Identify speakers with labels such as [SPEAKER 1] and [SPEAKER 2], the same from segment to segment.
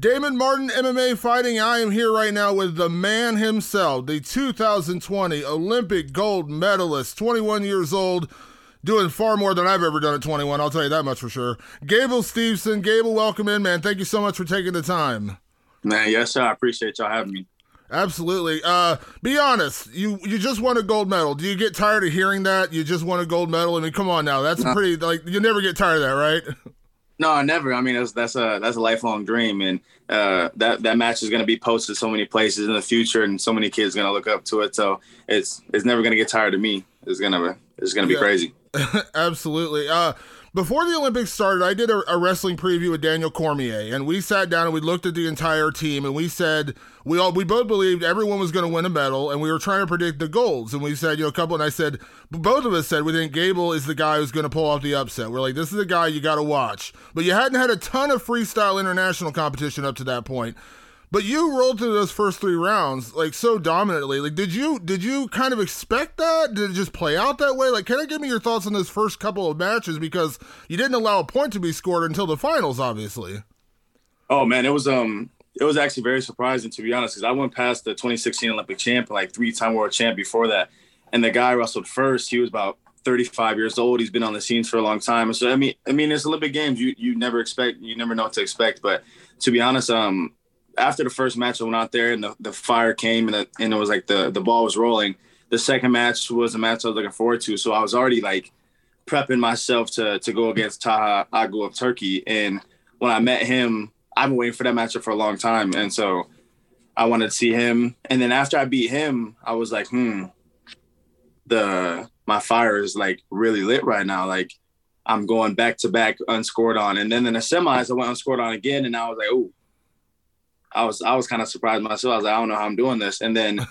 [SPEAKER 1] Damon Martin MMA Fighting. I am here right now with the man himself, the 2020 Olympic gold medalist, 21 years old, doing far more than I've ever done at 21. I'll tell you that much for sure. Gable Steveson. Gable, welcome in, man. Thank you so much for taking the time.
[SPEAKER 2] Man, yes, sir. I appreciate y'all having me.
[SPEAKER 1] Absolutely. Uh, be honest. You you just won a gold medal. Do you get tired of hearing that? You just won a gold medal. I mean, come on now. That's no. pretty like you never get tired of that, right?
[SPEAKER 2] No, never. I mean, that's that's a that's a lifelong dream, and uh, that that match is going to be posted so many places in the future, and so many kids going to look up to it. So it's it's never going to get tired of me. It's gonna it's gonna be yeah. crazy.
[SPEAKER 1] Absolutely. Uh, before the Olympics started, I did a, a, wrestling preview with Daniel Cormier, and we sat down and we looked at the entire team, and we said we all we both believed everyone was going to win a medal, and we were trying to predict the golds, and we said you know a couple, and I said both of us said we think Gable is the guy who's going to pull off the upset. We're like this is the guy you got to watch, but you hadn't had a ton of freestyle international competition up to that point. But you rolled through those first three rounds like so dominantly. Like, did you did you kind of expect that? Did it just play out that way? Like, can I give me your thoughts on those first couple of matches because you didn't allow a point to be scored until the finals, obviously.
[SPEAKER 2] Oh man, it was um it was actually very surprising to be honest because I went past the 2016 Olympic champ, like three time world champ before that, and the guy wrestled first. He was about 35 years old. He's been on the scenes for a long time. So I mean, I mean, it's Olympic Games. You you never expect, you never know what to expect. But to be honest, um, after the first match, I went out there and the, the fire came and, the, and it was like the, the ball was rolling. The second match was a match I was looking forward to. So I was already like prepping myself to, to go against Taha Akgül of Turkey. And when I met him, I've been waiting for that matchup for a long time. And so I wanted to see him. And then after I beat him, I was like, hmm, the my fire is like really lit right now. Like I'm going back to back unscored on. And then in the semis, I went unscored on again. And I was like, oh, I was I was kind of surprised myself. I was like, I don't know how I'm doing this. And then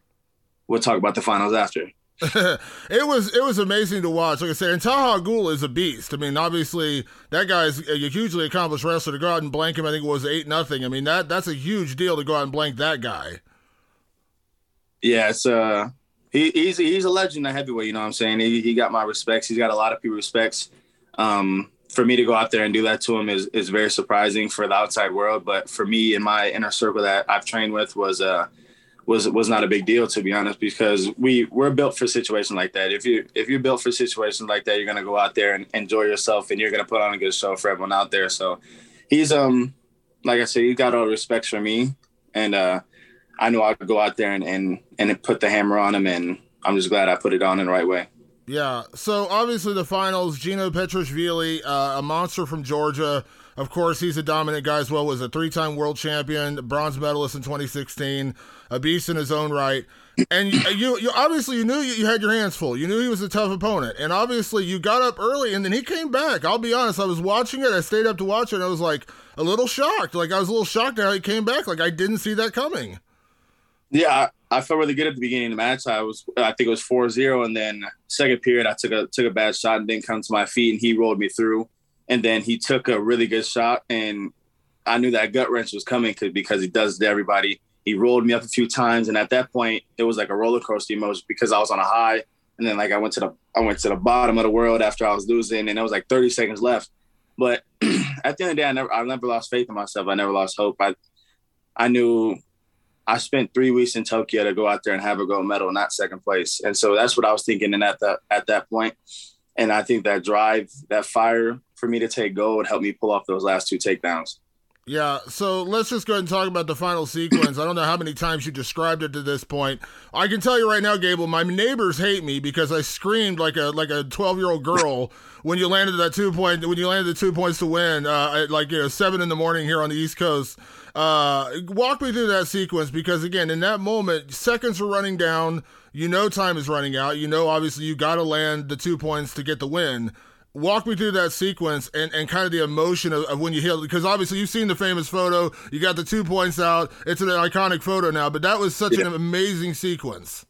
[SPEAKER 2] we'll talk about the finals after.
[SPEAKER 1] it was it was amazing to watch. Like I said, and Taha Akgül is a beast. I mean, obviously that guy's a hugely accomplished wrestler. To go out and blank him, I think it was eight nothing. I mean that that's a huge deal to go out and blank that guy.
[SPEAKER 2] Yeah, it's uh he, he's he's a legend at heavyweight. You know what I'm saying? He he got my respects. He's got a lot of people respects. Um, for me to go out there and do that to him is, is very surprising for the outside world. But for me in my inner circle that I've trained with was uh was was not a big deal to be honest because we we're built for situations like that. If you if you're built for situations like that, you're gonna go out there and enjoy yourself and you're gonna put on a good show for everyone out there. So he's um like I said, he got all the respects for me and uh I knew I could go out there and, and and put the hammer on him and I'm just glad I put it on in the right way.
[SPEAKER 1] Yeah. So obviously the finals, Geno Petriashvili, uh, a monster from Georgia. Of course, he's a dominant guy as well. Was a three-time world champion, bronze medalist in 2016, a beast in his own right. And you, you, obviously you knew you had your hands full. You knew he was a tough opponent, and obviously you got up early, and then he came back. I'll be honest, I was watching it. I stayed up to watch it. I was like a little shocked. Like I was a little shocked how he came back. Like I didn't see that coming.
[SPEAKER 2] Yeah, I felt really good at the beginning of the match. I was, I think it was 4-0, and then second period, I took a took a bad shot and didn't come to my feet, and he rolled me through. And then he took a really good shot, and I knew that gut wrench was coming because he does to everybody. He rolled me up a few times, and at that point, it was like a roller coaster emotion because I was on a high, and then like I went to the I went to the bottom of the world after I was losing, and it was like 30 seconds left. But at the end of the day, I never I never lost faith in myself. I never lost hope. I I knew I spent three weeks in Tokyo to go out there and have a gold medal, not second place. And so that's what I was thinking. And at that at that point, and I think that drive, that fire for me to take gold helped me pull off those last two takedowns.
[SPEAKER 1] Yeah, so let's just go ahead and talk about the final sequence. I don't know how many times you described it to this point. I can tell you right now, Gable, my neighbors hate me because I screamed like a like a twelve year old girl when you landed that two point when you landed the two points to win uh, at like you know seven in the morning here on the East Coast. Uh, walk me through that sequence because again, in that moment, seconds are running down. You know time is running out. You know obviously you got to land the two points to get the win walk me through that sequence and, and kind of the emotion of, of when you hit because obviously you've seen the famous photo you got the two points out it's an iconic photo now but that was such yeah. an amazing sequence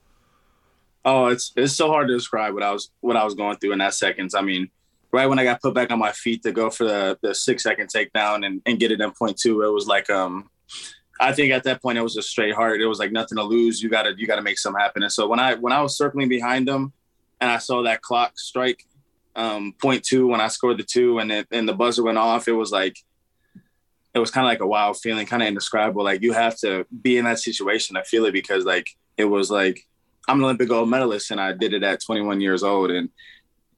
[SPEAKER 2] oh it's it's so hard to describe what i was what i was going through in that seconds i mean right when i got put back on my feet to go for the, the six second takedown and, and get it in point two it was like um I think at that point it was a straight heart. It was like nothing to lose. You gotta you gotta make something happen. And so when I when I was circling behind them and I saw that clock strike, um, point two when I scored the two and it, and the buzzer went off. It was like it was kind of like a wild feeling, kind of indescribable. Like you have to be in that situation to feel it because like it was like I'm an Olympic gold medalist and I did it at 21 years old and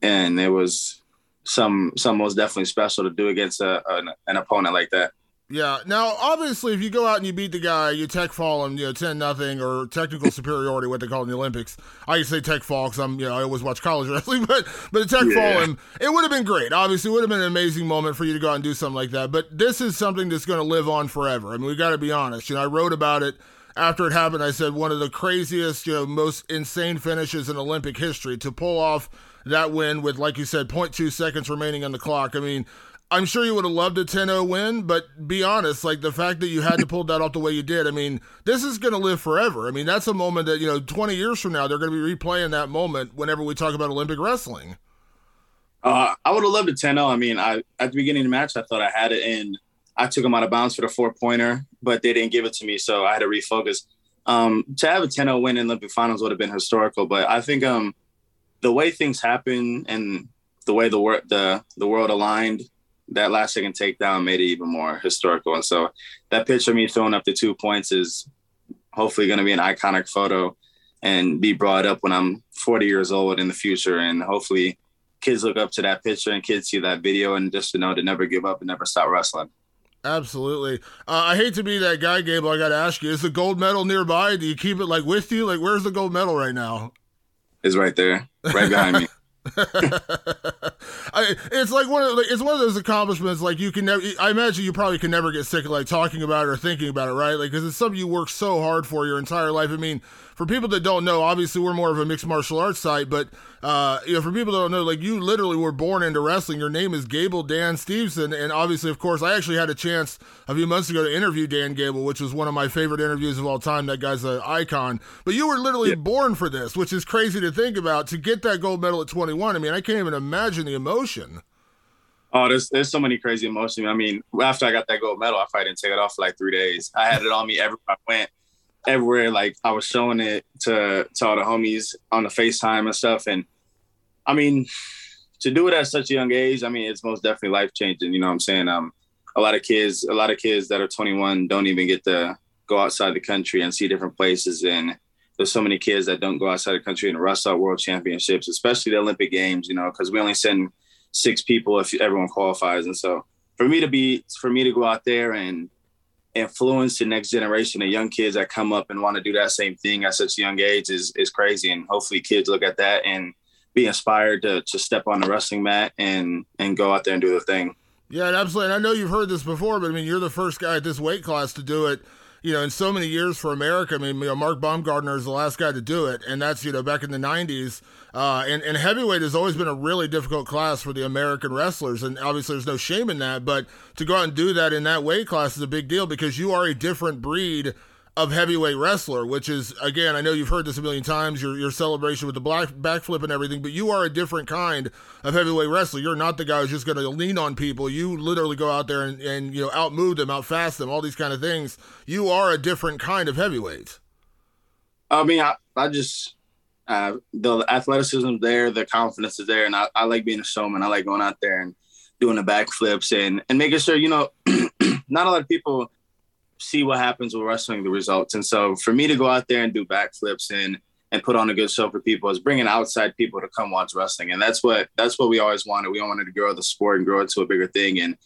[SPEAKER 2] and it was some some was definitely special to do against a, an, an opponent like that.
[SPEAKER 1] Yeah. Now, obviously, if you go out and you beat the guy, you tech fall him, you know, ten nothing or technical superiority, what they call in the Olympics. I used to say tech fall because I'm, you know, I always watch college wrestling, but but a tech yeah. fall him, it would have been great. Obviously, it would have been an amazing moment for you to go out and do something like that. But this is something that's going to live on forever. I mean, we got to be honest. You know, I wrote about it after it happened. I said one of the craziest, you know, most insane finishes in Olympic history to pull off that win with, like you said, 0.2 seconds remaining on the clock. I mean, I'm sure you would have loved a 10-0 win, but be honest, like the fact that you had to pull that off the way you did, I mean, this is going to live forever. I mean, that's a moment that, you know, 20 years from now, they're going to be replaying that moment whenever we talk about Olympic wrestling.
[SPEAKER 2] Uh, I would have loved a 10-0. I mean, I at the beginning of the match, I thought I had it in. I took them out of bounds for the four-pointer, but they didn't give it to me, so I had to refocus. Um, to have a 10-0 win in Olympic finals would have been historical, but I think um, the way things happen and the way the, wor- the, the world aligned – that last second takedown made it even more historical. And so that picture of me throwing up the two points is hopefully going to be an iconic photo and be brought up when I'm 40 years old in the future. And hopefully kids look up to that picture and kids see that video and just to know to never give up and never stop wrestling.
[SPEAKER 1] Absolutely. Uh, I hate to be that guy, Gable. I got to ask you: Is the gold medal nearby? Do you keep it like with you? Like, where's the gold medal right now?
[SPEAKER 2] It's right there, right behind me.
[SPEAKER 1] I, it's like one of like, it's one of those accomplishments like you can never I imagine you probably can never get sick of like talking about it or thinking about it right like because it's something you work so hard for your entire life I mean for people that don't know, obviously we're more of a mixed martial arts site, but uh, you know, for people that don't know, like you literally were born into wrestling. Your name is Gable Dan Steveson, and obviously, of course, I actually had a chance a few months ago to interview Dan Gable, which was one of my favorite interviews of all time. That guy's an icon. But you were literally yeah. born for this, which is crazy to think about. To get that gold medal at 21, I mean, I can't even imagine the emotion.
[SPEAKER 2] Oh, there's there's so many crazy emotions. I mean, after I got that gold medal, I probably didn't take it off for like three days. I had it on me everywhere I went everywhere. Like I was showing it to to all the homies on the FaceTime and stuff. And I mean, to do it at such a young age, I mean, it's most definitely life changing. You know what I'm saying? Um, a lot of kids, a lot of kids that are 21 don't even get to go outside the country and see different places. And there's so many kids that don't go outside the country and wrestle world championships, especially the Olympic Games. You know, because we only send six people if everyone qualifies. And so for me to be, for me to go out there and influence the next generation of young kids that come up and want to do that same thing at such a young age is is crazy. And hopefully kids look at that and be inspired to to step on the wrestling mat and and go out there and do the thing.
[SPEAKER 1] Yeah, absolutely. And I know you've heard this before, but I mean, you're the first guy at this weight class to do it you know, in so many years for America. I mean, you know, Mark Baumgartner is the last guy to do it, and that's you know back in the '90s. Uh, and, and heavyweight has always been a really difficult class for the American wrestlers, and obviously there's no shame in that. But to go out and do that in that weight class is a big deal because you are a different breed of heavyweight wrestler, which is again, I know you've heard this a million times, your your celebration with the black backflip and everything, but you are a different kind of heavyweight wrestler. You're not the guy who's just gonna lean on people. You literally go out there and, and you know, outmove them, outfast them, all these kind of things. You are a different kind of heavyweight.
[SPEAKER 2] I mean, I, I just uh, the athleticism there, the confidence is there, and I, I like being a showman. I like going out there and doing the backflips and and making sure you know not a lot of people see what happens with wrestling the results. And so for me to go out there and do backflips and and put on a good show for people is bringing outside people to come watch wrestling. And that's what that's what we always wanted. We all wanted to grow the sport and grow it to a bigger thing. And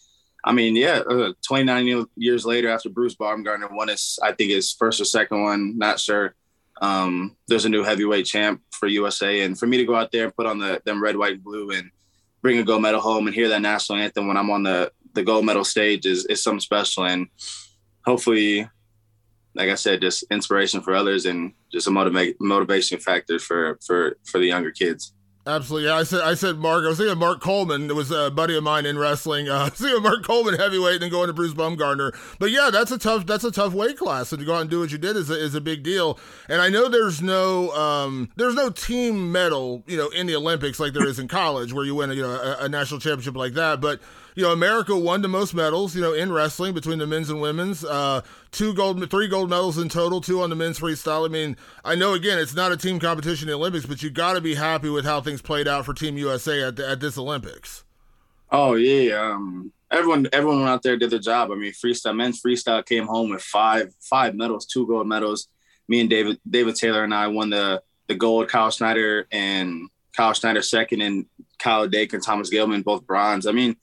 [SPEAKER 2] I mean, yeah, uh, 29 years later, after Bruce Baumgartner won his, I think his first or second one, not sure. Um, there's a new heavyweight champ for USA, and for me to go out there and put on the them red, white, and blue, and bring a gold medal home and hear that national anthem when I'm on the the gold medal stage is is something special, and hopefully, like I said, just inspiration for others and just a motivate motivation factor for for for the younger kids.
[SPEAKER 1] Absolutely. Yeah, I said I said Mark. I was thinking Mark Coleman. It was a buddy of mine in wrestling. Uh, I was thinking Mark Coleman heavyweight and then going to Bruce Baumgartner. But yeah, that's a tough that's a tough weight class. And to go out and do what you did is a, is a big deal. And I know there's no um, there's no team medal you know in the Olympics like there is in college where you win you know a, a national championship like that. But you know, America won the most medals, you know, in wrestling between the men's and women's. Uh, two gold, three gold medals in total, two on the men's freestyle. I mean, I know again, it's not a team competition in the Olympics, but you got to be happy with how things played out for Team USA at, at this Olympics.
[SPEAKER 2] Oh yeah, um, everyone, everyone out there did their job. I mean, freestyle, men's freestyle came home with five, five medals, two gold medals. Me and David, David Taylor and I won the the gold. Kyle Snyder and Kyle Snyder second, and Kyle Dake and Thomas Gilman both bronze. I mean,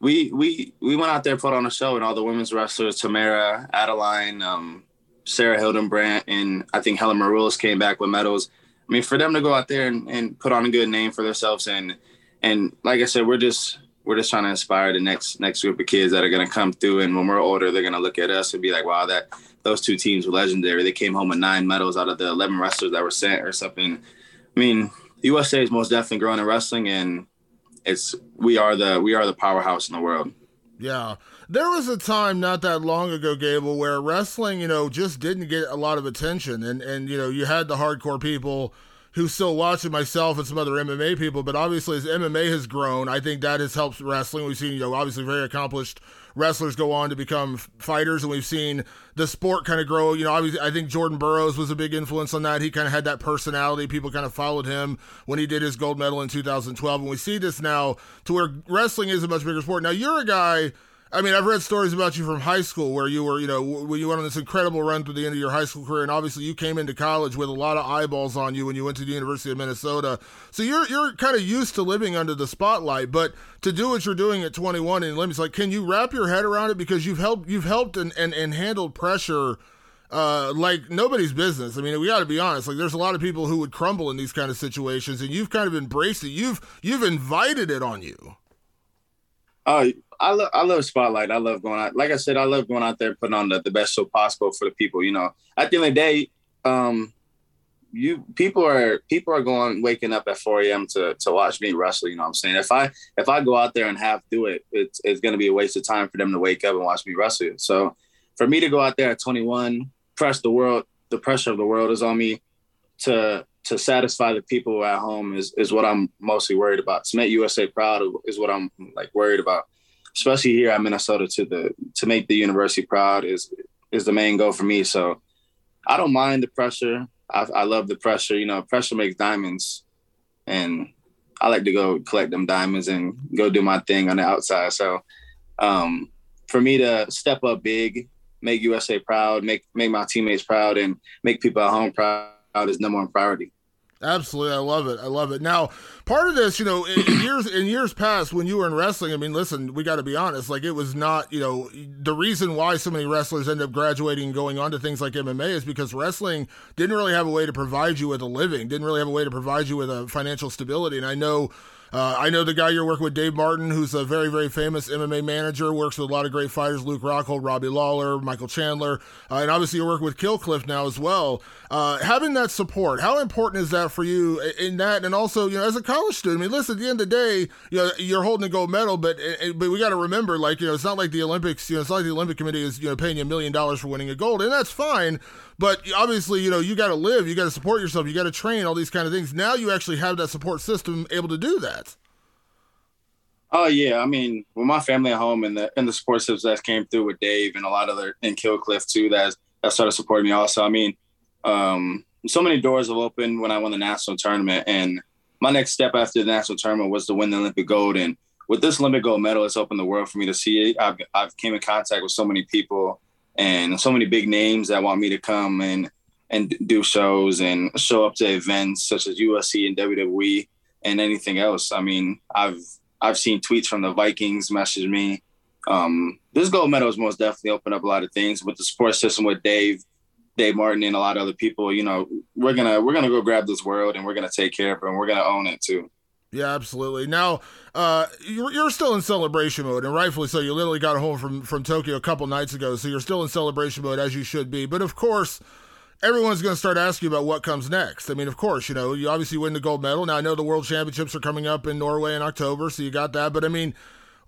[SPEAKER 2] we we we went out there put on a show and all the women's wrestlers tamyra adeline um, sarah hildebrandt and i think helen maroulis came back with medals. I mean for them to go out there and, and put on a good name for themselves and and like i said we're just we're just trying to inspire the next next group of kids that are going to come through. And when we're older they're going to look at us and be like wow that those two teams were legendary. They came home with nine medals out of the 11 wrestlers that were sent or something. I mean usa is most definitely growing in wrestling and it's we are the we are the powerhouse in the world.
[SPEAKER 1] Yeah. There was a time not that long ago, Gable, where wrestling, you know, just didn't get a lot of attention. And, and you know, you had the hardcore people who still watching myself and some other MMA people. But obviously, as MMA has grown, I think that has helped wrestling. We've seen, you know, obviously very accomplished wrestlers go on to become fighters, and we've seen the sport kind of grow. You know, obviously, I think Jordan Burroughs was a big influence on that. He kind of had that personality. People kind of followed him when he did his gold medal in 2012, and we see this now to where wrestling is a much bigger sport. Now, you're a guy I mean, I've read stories about you from high school where you were, you know, when you went on this incredible run through the end of your high school career, and obviously you came into college with a lot of eyeballs on you when you went to the University of Minnesota. So you're you're kind of used to living under the spotlight, but to do what you're doing at 21 in Olympics, like, can you wrap your head around it because you've helped you've helped and and, and handled pressure. Uh, like nobody's business. I mean, we got to be honest. Like, there's a lot of people who would crumble in these kind of situations, and you've kind of embraced it. You've you've invited it on you.
[SPEAKER 2] Oh, I love I love spotlight. I love going out. Like I said, I love going out there putting on the, the best show possible for the people. You know, at the end of the day, um, you people are people are going waking up at 4 a.m. to to watch me wrestle. You know what I'm saying? If I if I go out there and half do it, it's it's gonna be a waste of time for them to wake up and watch me wrestle. So for me to go out there at 21, press the world, the pressure of the world is on me to to satisfy the people at home is is what I'm mostly worried about. To make USA proud is what I'm like worried about especially here at Minnesota, to the to make the university proud is is the main goal for me. So I don't mind the pressure. I, I love the pressure. You know, pressure makes diamonds, and I like to go collect them diamonds and go do my thing on the outside. So um, for me to step up big, make USA proud, make make my teammates proud, and make people at home proud is number one priority.
[SPEAKER 1] Absolutely, I love it. I love it. Now, part of this, you know, in, in years in years past, when you were in wrestling, I mean, listen, we got to be honest. Like, it was not, you know, the reason why so many wrestlers end up graduating and going on to things like MMA is because wrestling didn't really have a way to provide you with a living, didn't really have a way to provide you with a financial stability. And I know uh, I know the guy you're working with, Dave Martin, who's a very, very famous MMA manager, works with a lot of great fighters, Luke Rockhold, Robbie Lawler, Michael Chandler, uh, and obviously you're working with Kill Cliff now as well. Uh, having that support, how important is that for you in that? And also, you know, as a college student, I mean, listen, at the end of the day, you know, you're holding a gold medal, but but we got to remember, like, you know, it's not like the Olympics, you know, it's not like the Olympic Committee is, you know, paying you a million dollars for winning a gold, and that's fine. But obviously, you know, you got to live, you got to support yourself, you got to train, all these kind of things. Now you actually have that support system able to do that.
[SPEAKER 2] Oh yeah, I mean, with my family at home and the and the support system that came through with Dave and a lot of other and Kill Cliff too that that started supporting me also. I mean, um, so many doors have opened when I won the national tournament, and my next step after the national tournament was to win the Olympic gold. And with this Olympic gold medal, it's opened the world for me to see. I've I've came in contact with so many people and so many big names that want me to come and and do shows and show up to events such as UFC and WWE and anything else. I mean, I've I've seen tweets from the Vikings message me. Um, this gold medal has most definitely opened up a lot of things with the support system with Dave, Dave Martin, and a lot of other people. You know, we're gonna we're gonna go grab this world and we're gonna take care of it and we're gonna own it too.
[SPEAKER 1] Yeah, absolutely. Now, uh, you're, you're still in celebration mode, and rightfully so. You literally got home from from Tokyo a couple nights ago, so you're still in celebration mode as you should be. But of course, everyone's going to start asking about what comes next. I mean, of course, you know, you obviously win the gold medal. Now, I know the World Championships are coming up in Norway in October, so you got that. But I mean,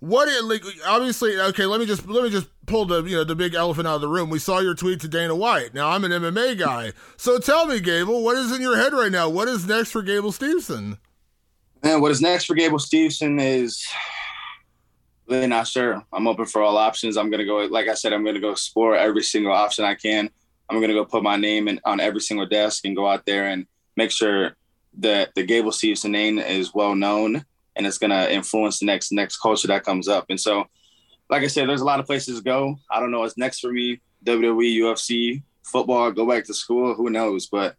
[SPEAKER 1] what it like obviously okay let me just let me just pull the you know the big elephant out of the room we saw your tweet to dana white now i'm an mma guy so tell me gable what is in your head right now what is next for gable steveson
[SPEAKER 2] man what is next for gable Steveson is really not sure i'm open for all options i'm gonna go like i said i'm gonna go explore every single option i can I'm to go put my name in, on every single desk and go out there and make sure that the Gable Steveson name is well known and it's to influence the next next culture that comes up. And so, like I said, there's a lot of places to go. I don't know what's next for me. WWE, UFC, football, go back to school. Who knows? But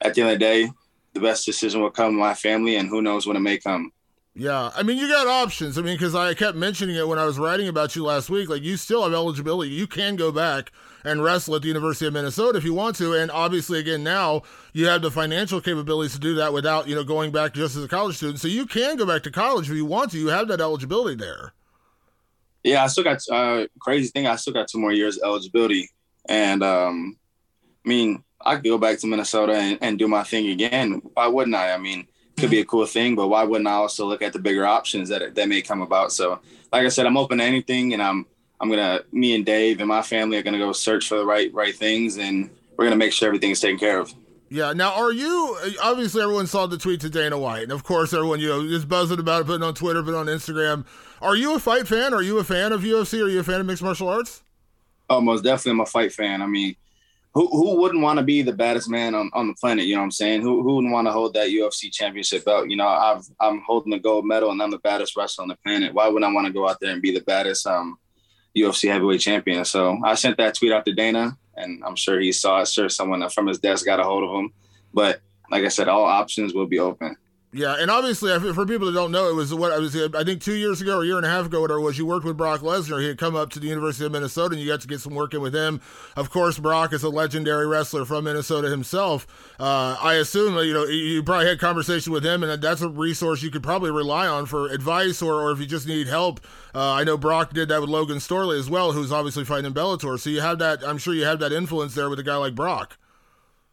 [SPEAKER 2] at the end of the day, the best decision will come my family, and who knows when it may come.
[SPEAKER 1] Yeah, I mean, you got options. I mean, because I kept mentioning it when I was writing about you last week. Like, you still have eligibility. You can go back and wrestle at the University of Minnesota if you want to. And obviously, again, now you have the financial capabilities to do that without, you know, going back just as a college student. So you can go back to college if you want to. You have that eligibility there.
[SPEAKER 2] Yeah, I still got uh crazy thing. I still got two more years eligibility, and um, I mean, I could go back to Minnesota and, and do my thing again. Why wouldn't I? I mean, could be a cool thing, but why wouldn't I also look at the bigger options that that may come about? So, like I said, I'm open to anything, and I'm I'm gonna me and Dave and my family are gonna go search for the right right things, and we're gonna make sure everything is taken care of.
[SPEAKER 1] Yeah. Now, are you obviously everyone saw the tweet to Dana White, and of course everyone you know is buzzing about it, putting on Twitter, putting on Instagram. Are you a fight fan? Are you a fan of UFC? Are you a fan of mixed martial arts?
[SPEAKER 2] Oh, most definitely, I'm a fight fan. I mean, who who wouldn't want to be the baddest man on, on the planet? You know what I'm saying? Who who wouldn't want to hold that UFC championship belt? You know, I've I'm holding the gold medal and I'm the baddest wrestler on the planet. Why wouldn't I want to go out there and be the baddest um UFC heavyweight champion. So I sent that tweet out to Dana, and I'm sure he saw it. Sure, someone from his desk got a hold of him. But like I said, all options will be open.
[SPEAKER 1] Yeah, and obviously, for people that don't know, it was what I was. I think two years ago, or a year and a half ago, whatever it was, you worked with Brock Lesnar. He had come up to the University of Minnesota, and you got to get some work in with him. Of course, Brock is a legendary wrestler from Minnesota himself. Uh, I assume you know you probably had conversation with him, and that's a resource you could probably rely on for advice, or, or if you just need help. Uh, I know Brock did that with Logan Storley as well, who's obviously fighting in Bellator. So you have that. I'm sure you have that influence there with a guy like Brock.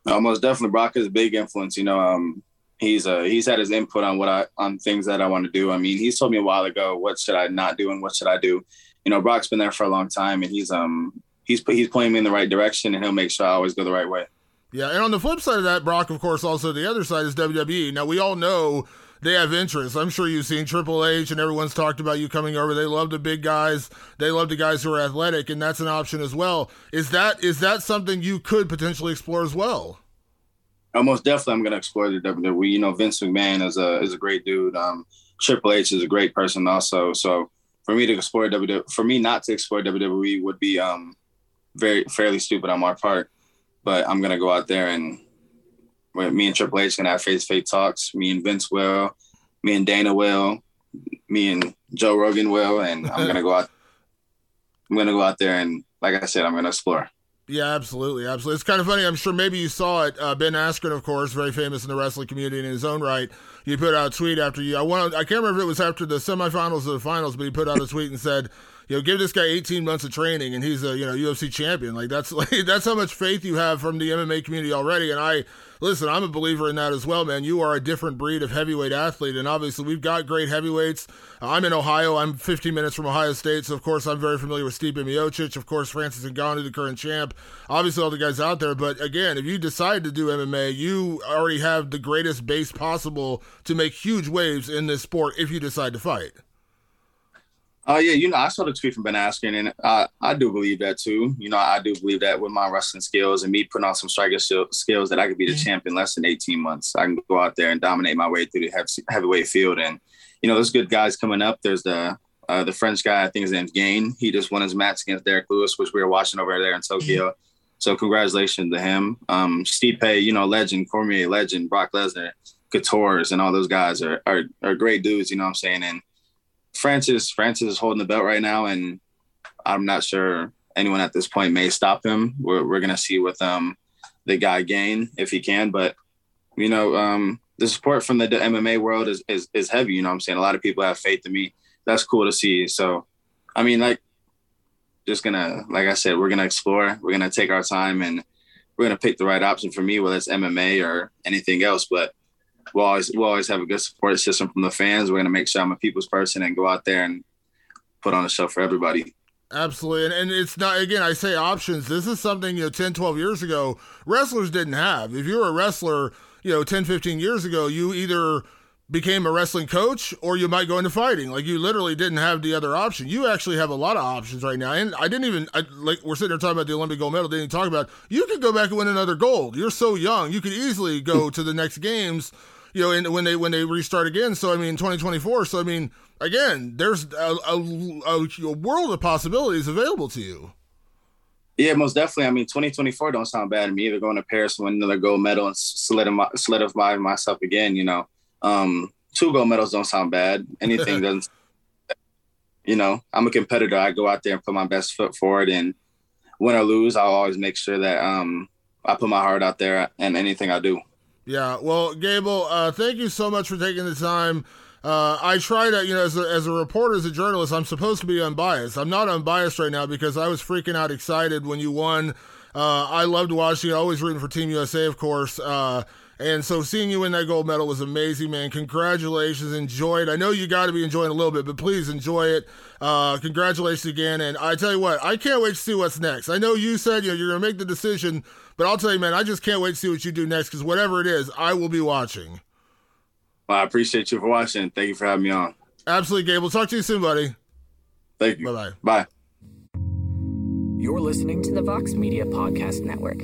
[SPEAKER 2] Almost definitely, Brock is a big influence. You know, um, he's uh he's had his input on what I on things that I want to do. I mean, he's told me a while ago what should I not do and what should I do. You know, Brock's been there for a long time, and he's um he's he's pointing me in the right direction, and he'll make sure I always go the right way.
[SPEAKER 1] Yeah, and on the flip side of that, Brock, of course, also the other side is WWE. Now we all know they have interest. I'm sure you've seen Triple H, and everyone's talked about you coming over. They love the big guys. They love the guys who are athletic, and that's an option as well. Is that is that something you could potentially explore as well?
[SPEAKER 2] Almost definitely, I'm going to explore the WWE. You know, Vince McMahon is a is a great dude. Um, Triple H is a great person also. So for me to explore WWE, for me not to explore WWE would be um, very fairly stupid on my part. But I'm gonna go out there and me and Triple H gonna have face to face talks. Me and Vince will, me and Dana will, me and Joe Rogan will, and I'm gonna go out. I'm gonna go out there and, like I said, I'm gonna explore.
[SPEAKER 1] Yeah, absolutely, absolutely. It's kind of funny. I'm sure maybe you saw it. Uh, ben Askren, of course, very famous in the wrestling community in his own right. He put out a tweet after you. I want. I can't remember if it was after the semifinals or the finals, but he put out a tweet and said, "You know, give this guy 18 months of training, and he's a you know UFC champion. Like that's like that's how much faith you have from the MMA community already." And I listen, I'm a believer in that as well, man. You are a different breed of heavyweight athlete, and obviously we've got great heavyweights. I'm in Ohio. I'm 15 minutes from Ohio State, so of course I'm very familiar with Stipe Miocic. Of course, Francis Ngannou, the current champ. Obviously, all the guys out there. But again, if you decide to do MMA, you already have the greatest base possible to make huge waves in this sport if you decide to fight.
[SPEAKER 2] Oh uh, yeah, you know, I saw the tweet from Ben Askren, and I, I do believe that too. You know, I do believe that with my wrestling skills and me putting on some striker skills, that I could be the champ in less than 18 months. I can go out there and dominate my way through the heavyweight field and you know, there's good guys coming up. There's the uh, the French guy, I think his name's Gane. He just won his match against Derrick Lewis, which we were watching over there in Tokyo. Mm-hmm. So congratulations to him. Um, Stipe, you know, legend, Cormier, legend, Brock Lesnar, Couture's, and all those guys are, are are great dudes. You know what I'm saying? And Francis, Francis is holding the belt right now, and I'm not sure anyone at this point may stop him. We're we're gonna see with um the guy Gane if he can, but you know, um, the support from the, MMA world is, is is heavy. You know, what I'm saying a lot of people have faith in me. That's cool to see. So, I mean, like, just gonna, like I said, we're gonna explore. We're gonna take our time and we're gonna pick the right option for me, whether it's MMA or anything else. But we'll always we'll always have a good support system from the fans. We're gonna make sure I'm a people's person and go out there and put on a show for everybody.
[SPEAKER 1] Absolutely. And, and it's not, again, I say options. This is something, you know, 10, 12 years ago, wrestlers didn't have. If you were a wrestler, you know, 10, 15 years ago, you either became a wrestling coach or you might go into fighting. Like you literally didn't have the other option. You actually have a lot of options right now. And I didn't even, I, like, we're sitting here talking about the Olympic gold medal, didn't even talk about, you could go back and win another gold. You're so young. You could easily go to the next games, you know, and when they, when they restart again. So, I mean, 2024. So, I mean, again, there's a, a, a world of possibilities available to you.
[SPEAKER 2] Yeah, most definitely. I mean, 2024 don't sound bad to me either. Going to Paris, win another gold medal, and solidify, solidify myself again. You know, um, two gold medals don't sound bad. Anything doesn't. You know, I'm a competitor. I go out there and put my best foot forward, and win or lose, I'll always make sure that um, I put my heart out there and anything I do.
[SPEAKER 1] Yeah. Well, Gable, uh, thank you so much for taking the time. Uh, I try to, you know, as a, as a reporter, as a journalist, I'm supposed to be unbiased. I'm not unbiased right now because I was freaking out excited when you won. Uh, I loved watching. Always rooting for Team USA, of course. Uh, and so seeing you win that gold medal was amazing, man. Congratulations. Enjoy it. I know you got to be enjoying a little bit, but please enjoy it. Uh, congratulations again. And I tell you what, I can't wait to see what's next. I know you said you know, you're going to make the decision, but I'll tell you, man, I just can't wait to see what you do next because whatever it is, I will be watching.
[SPEAKER 2] Well, I appreciate you for watching. Thank you for having me on.
[SPEAKER 1] Absolutely, Gabe. We'll talk to you soon, buddy.
[SPEAKER 2] Thank you.
[SPEAKER 1] Bye-bye.
[SPEAKER 2] Bye.
[SPEAKER 3] You're listening to the Vox Media Podcast Network.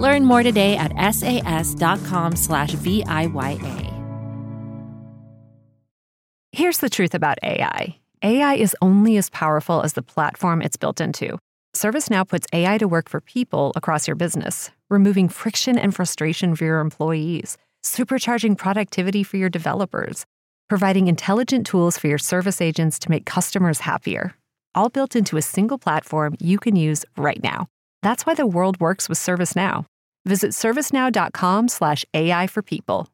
[SPEAKER 4] Learn more today at sas.com/viya.
[SPEAKER 5] Here's the truth about AI. AI is only as powerful as the platform it's built into. ServiceNow puts AI to work for people across your business, removing friction and frustration for your employees supercharging productivity for your developers, providing intelligent tools for your service agents to make customers happier, all built into a single platform you can use right now. That's why the world works with ServiceNow. Visit servicenow.com/ai for people